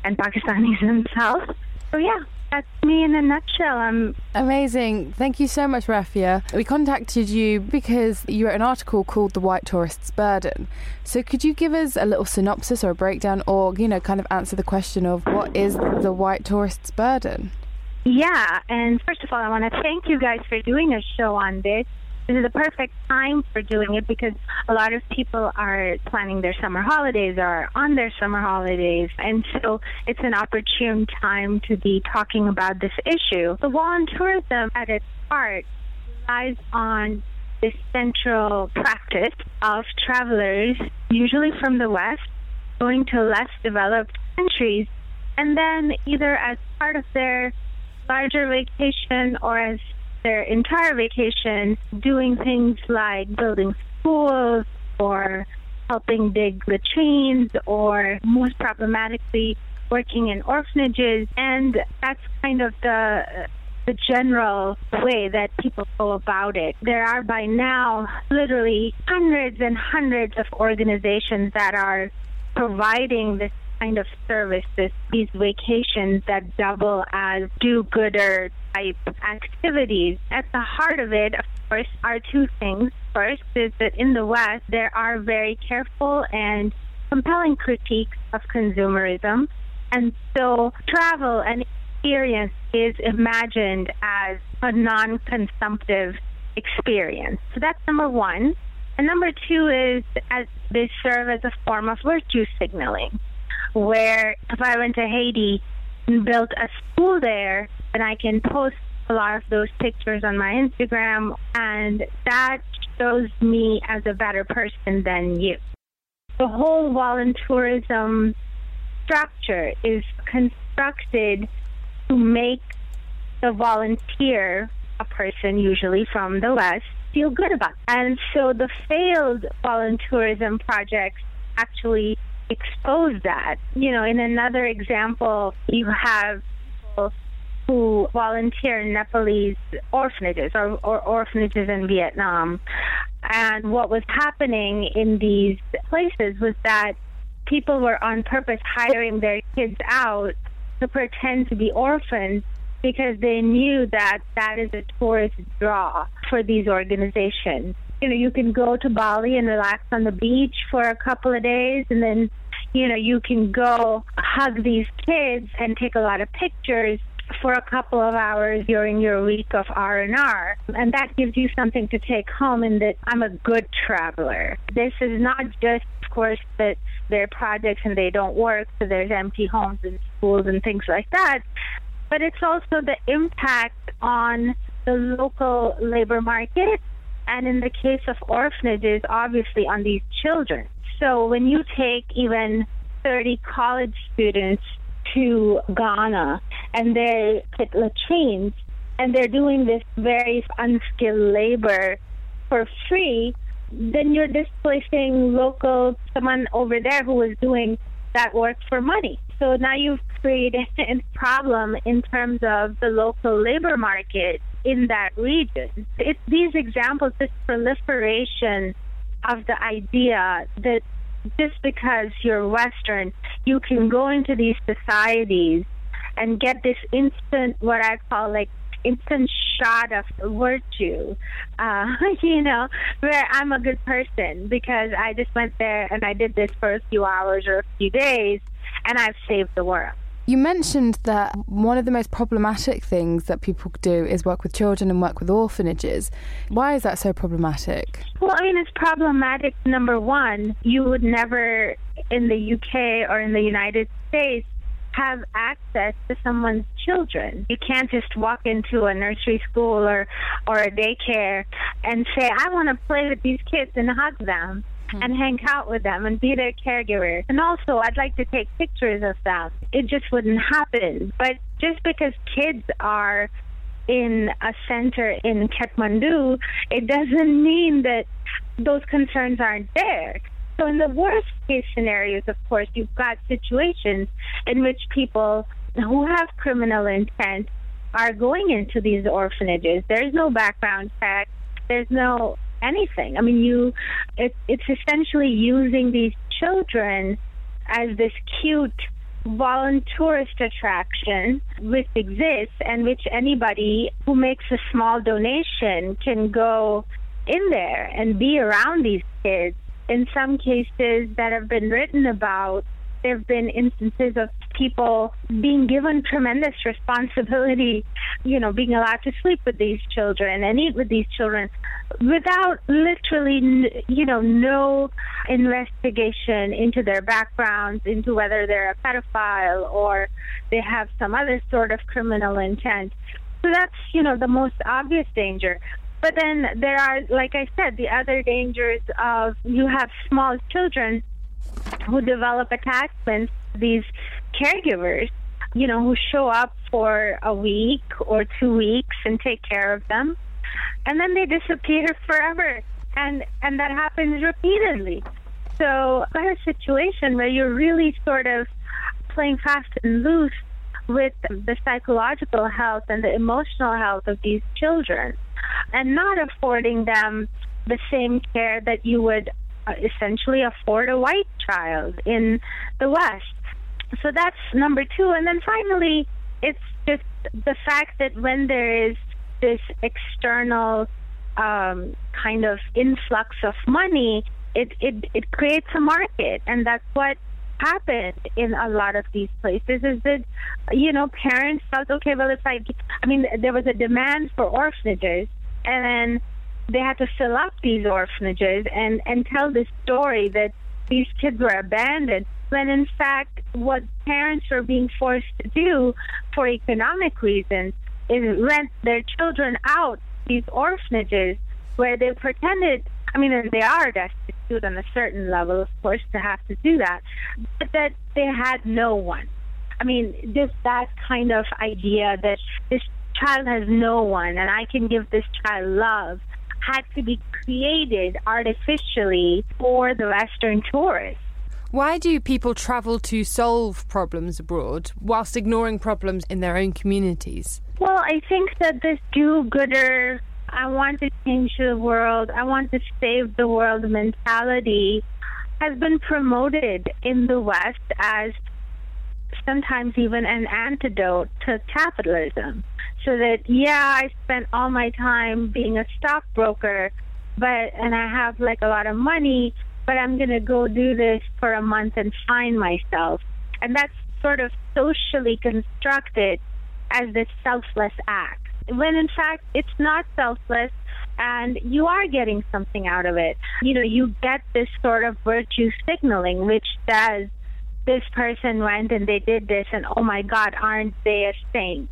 and Pakistanis (laughs) themselves. So yeah, that's me in a nutshell. I'm amazing. Thank you so much, Rafia. We contacted you because you wrote an article called "The White Tourist's Burden." So, could you give us a little synopsis or a breakdown, or you know, kind of answer the question of what is the white tourist's burden? Yeah, and first of all, I want to thank you guys for doing a show on this this is the perfect time for doing it because a lot of people are planning their summer holidays or on their summer holidays. And so it's an opportune time to be talking about this issue. Voluntourism at its heart relies on this central practice of travelers, usually from the West, going to less developed countries, and then either as part of their larger vacation or as their entire vacation doing things like building schools or helping dig latrines or most problematically working in orphanages and that's kind of the the general way that people go about it. There are by now literally hundreds and hundreds of organizations that are providing this kind of service, this, these vacations that double as do-gooder type activities. At the heart of it, of course, are two things. First is that in the West, there are very careful and compelling critiques of consumerism. And so travel and experience is imagined as a non consumptive experience. So that's number one. And number two is as they serve as a form of virtue signaling where if I went to Haiti and built a school there, then I can post a lot of those pictures on my Instagram, and that shows me as a better person than you. The whole voluntourism structure is constructed to make the volunteer, a person usually from the West, feel good about. And so the failed voluntourism projects actually expose that. You know, in another example, you have who volunteer in Nepalese orphanages or, or orphanages in Vietnam. And what was happening in these places was that people were on purpose hiring their kids out to pretend to be orphans because they knew that that is a tourist draw for these organizations you know, you can go to Bali and relax on the beach for a couple of days and then, you know, you can go hug these kids and take a lot of pictures for a couple of hours during your week of R&R and that gives you something to take home in that I'm a good traveler. This is not just of course that they're projects and they don't work so there's empty homes and schools and things like that but it's also the impact on the local labor market and in the case of orphanages, obviously on these children. So when you take even 30 college students to Ghana and they're latrines and they're doing this very unskilled labor for free, then you're displacing local someone over there who was doing that work for money. So now you've created (laughs) a problem in terms of the local labor market in that region. It's these examples, this proliferation of the idea that just because you're Western, you can go into these societies and get this instant, what I call like instant shot of virtue, uh, (laughs) you know, where I'm a good person because I just went there and I did this for a few hours or a few days and I've saved the world. You mentioned that one of the most problematic things that people do is work with children and work with orphanages. Why is that so problematic? Well, I mean, it's problematic. Number one, you would never in the UK or in the United States have access to someone's children. You can't just walk into a nursery school or or a daycare and say, "I want to play with these kids and hug them." Mm-hmm. and hang out with them and be their caregiver. And also, I'd like to take pictures of them. It just wouldn't happen. But just because kids are in a center in Kathmandu, it doesn't mean that those concerns aren't there. So, in the worst case scenarios, of course, you've got situations in which people who have criminal intent are going into these orphanages. There's no background check. There's no anything. I mean, you, it, it's essentially using these children as this cute volunteerist attraction which exists and which anybody who makes a small donation can go in there and be around these kids. In some cases that have been written about, there have been instances of people being given tremendous responsibility, you know, being allowed to sleep with these children and eat with these children without literally, you know, no investigation into their backgrounds, into whether they're a pedophile or they have some other sort of criminal intent. So that's, you know, the most obvious danger. But then there are, like I said, the other dangers of you have small children who develop attachments to these caregivers, you know, who show up for a week or two weeks and take care of them, and then they disappear forever, and and that happens repeatedly. So, got a situation where you're really sort of playing fast and loose with the psychological health and the emotional health of these children, and not affording them the same care that you would uh, essentially afford a white child in the West. So that's number two. And then finally, it's just the fact that when there is this external um, kind of influx of money, it, it, it creates a market. And that's what happened in a lot of these places is that, you know, parents felt, okay, well, if I, I mean, there was a demand for orphanages. And then they had to fill up these orphanages and, and tell this story that these kids were abandoned when in fact what parents are being forced to do for economic reasons is rent their children out these orphanages where they pretended I mean they are destitute on a certain level of course to have to do that but that they had no one I mean just that kind of idea that this child has no one and I can give this child love had to be created artificially for the Western tourists. Why do people travel to solve problems abroad whilst ignoring problems in their own communities? Well, I think that this do gooder, I want to change the world, I want to save the world mentality has been promoted in the West as sometimes even an antidote to capitalism. So that, yeah, I spent all my time being a stockbroker, but, and I have like a lot of money, but I'm going to go do this for a month and find myself. And that's sort of socially constructed as this selfless act. When in fact, it's not selfless and you are getting something out of it. You know, you get this sort of virtue signaling, which says, this person went and they did this, and oh my God, aren't they a saint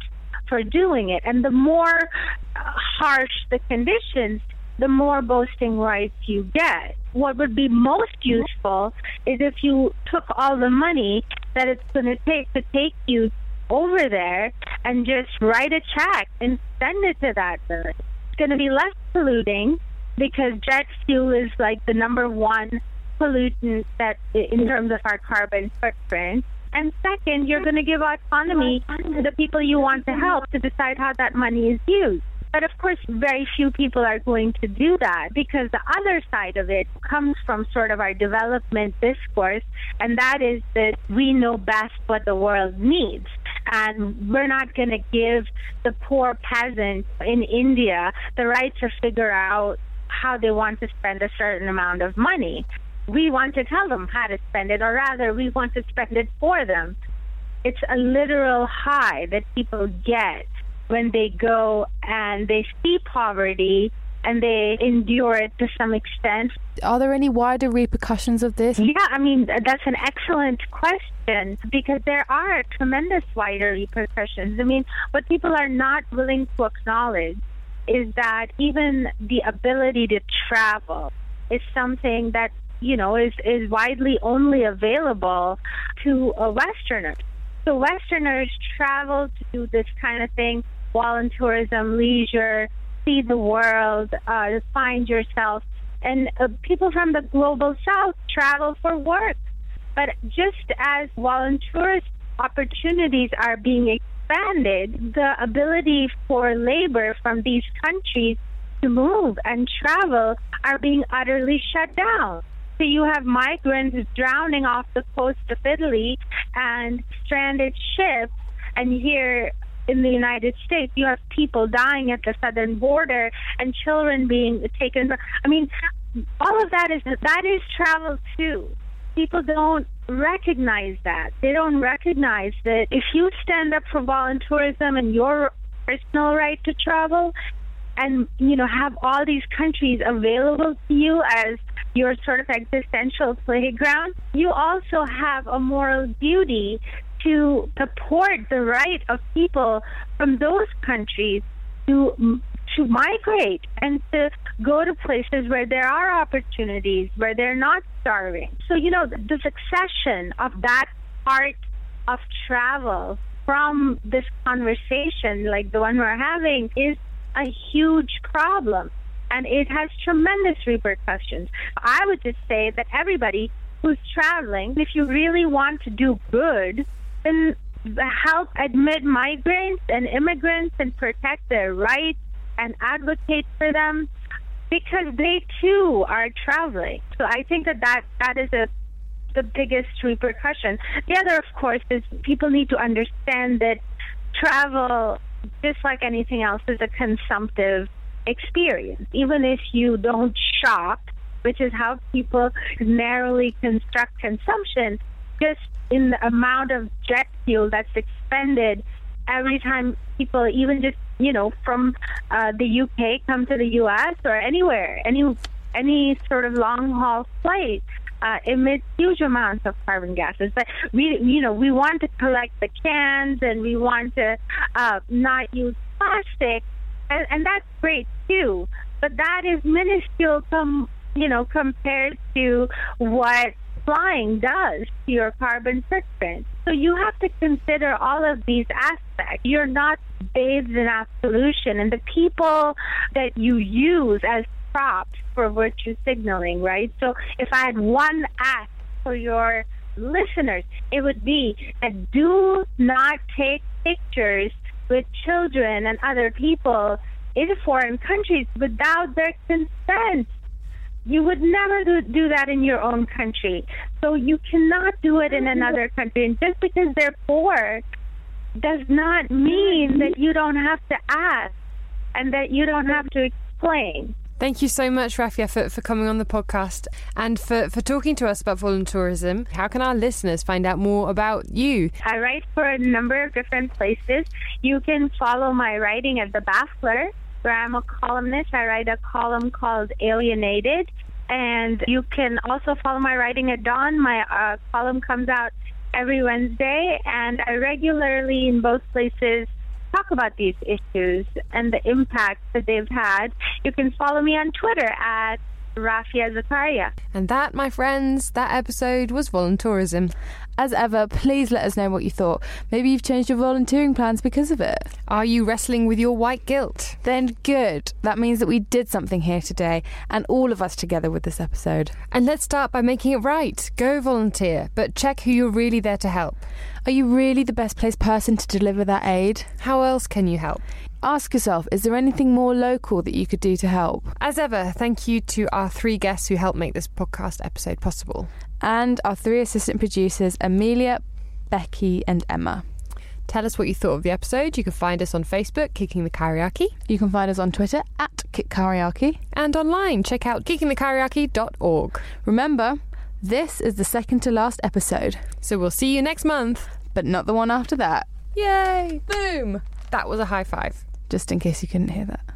for doing it? And the more harsh the conditions, the more boasting rights you get. What would be most useful is if you took all the money that it's going to take to take you over there and just write a check and send it to that village. It's going to be less polluting because jet fuel is like the number one pollutant that in terms of our carbon footprint. And second, you're going to give autonomy to the people you want to help to decide how that money is used. But of course, very few people are going to do that because the other side of it comes from sort of our development discourse, and that is that we know best what the world needs. And we're not going to give the poor peasant in India the right to figure out how they want to spend a certain amount of money. We want to tell them how to spend it, or rather, we want to spend it for them. It's a literal high that people get when they go and they see poverty and they endure it to some extent. Are there any wider repercussions of this? Yeah, I mean, that's an excellent question because there are tremendous wider repercussions. I mean, what people are not willing to acknowledge is that even the ability to travel is something that, you know, is, is widely only available to a Westerner. So Westerners travel to do this kind of thing voluntourism, leisure, see the world, uh, find yourself. And uh, people from the global south travel for work. But just as volunteerist opportunities are being expanded, the ability for labor from these countries to move and travel are being utterly shut down. So you have migrants drowning off the coast of Italy and stranded ships, and here in the United States, you have people dying at the southern border and children being taken. I mean, all of that is that is travel too. People don't recognize that. They don't recognize that if you stand up for voluntourism and your personal right to travel, and you know have all these countries available to you as your sort of existential playground, you also have a moral duty to support the right of people from those countries to to migrate and to go to places where there are opportunities, where they're not starving. So, you know, the succession of that part of travel from this conversation, like the one we're having, is a huge problem. And it has tremendous repercussions. I would just say that everybody who's traveling, if you really want to do good, help admit migrants and immigrants and protect their rights and advocate for them because they too are traveling. So I think that that, that is a the biggest repercussion. The other, of course, is people need to understand that travel, just like anything else, is a consumptive experience. Even if you don't shop, which is how people narrowly construct consumption, just in the amount of jet fuel that's expended every time people, even just you know from uh, the UK, come to the US or anywhere, any any sort of long haul flight. Uh, emits huge amounts of carbon gases, but we, you know, we want to collect the cans and we want to uh, not use plastic, and, and that's great too. But that is minuscule, com- you know, compared to what flying does to your carbon footprint. So you have to consider all of these aspects. You're not bathed in absolution, and the people that you use as props for virtue signaling, right? So if I had one ask for your listeners, it would be that do not take pictures with children and other people in foreign countries without their consent. You would never do, do that in your own country. So you cannot do it in another country. And just because they're poor does not mean that you don't have to ask and that you don't have to explain. Thank you so much, Rafia, for, for coming on the podcast and for, for talking to us about voluntourism. How can our listeners find out more about you? I write for a number of different places. You can follow my writing at The Baffler, where I'm a columnist. I write a column called Alienated. And you can also follow my writing at Dawn. My uh, column comes out every Wednesday, and I regularly in both places talk about these issues and the impact that they've had, you can follow me on Twitter at Rafia Zakaria. And that, my friends, that episode was voluntourism. As ever, please let us know what you thought. Maybe you've changed your volunteering plans because of it. Are you wrestling with your white guilt? Then good. That means that we did something here today, and all of us together with this episode. And let's start by making it right. Go volunteer, but check who you're really there to help. Are you really the best placed person to deliver that aid? How else can you help? Ask yourself, is there anything more local that you could do to help? As ever, thank you to our three guests who helped make this podcast episode possible. And our three assistant producers, Amelia, Becky, and Emma. Tell us what you thought of the episode. You can find us on Facebook, Kicking the Karaoke. You can find us on Twitter at Kick Karaoke. And online, check out kickingthekaraoke.org. Remember, this is the second to last episode. So we'll see you next month. But not the one after that. Yay! Boom! That was a high five. Just in case you couldn't hear that.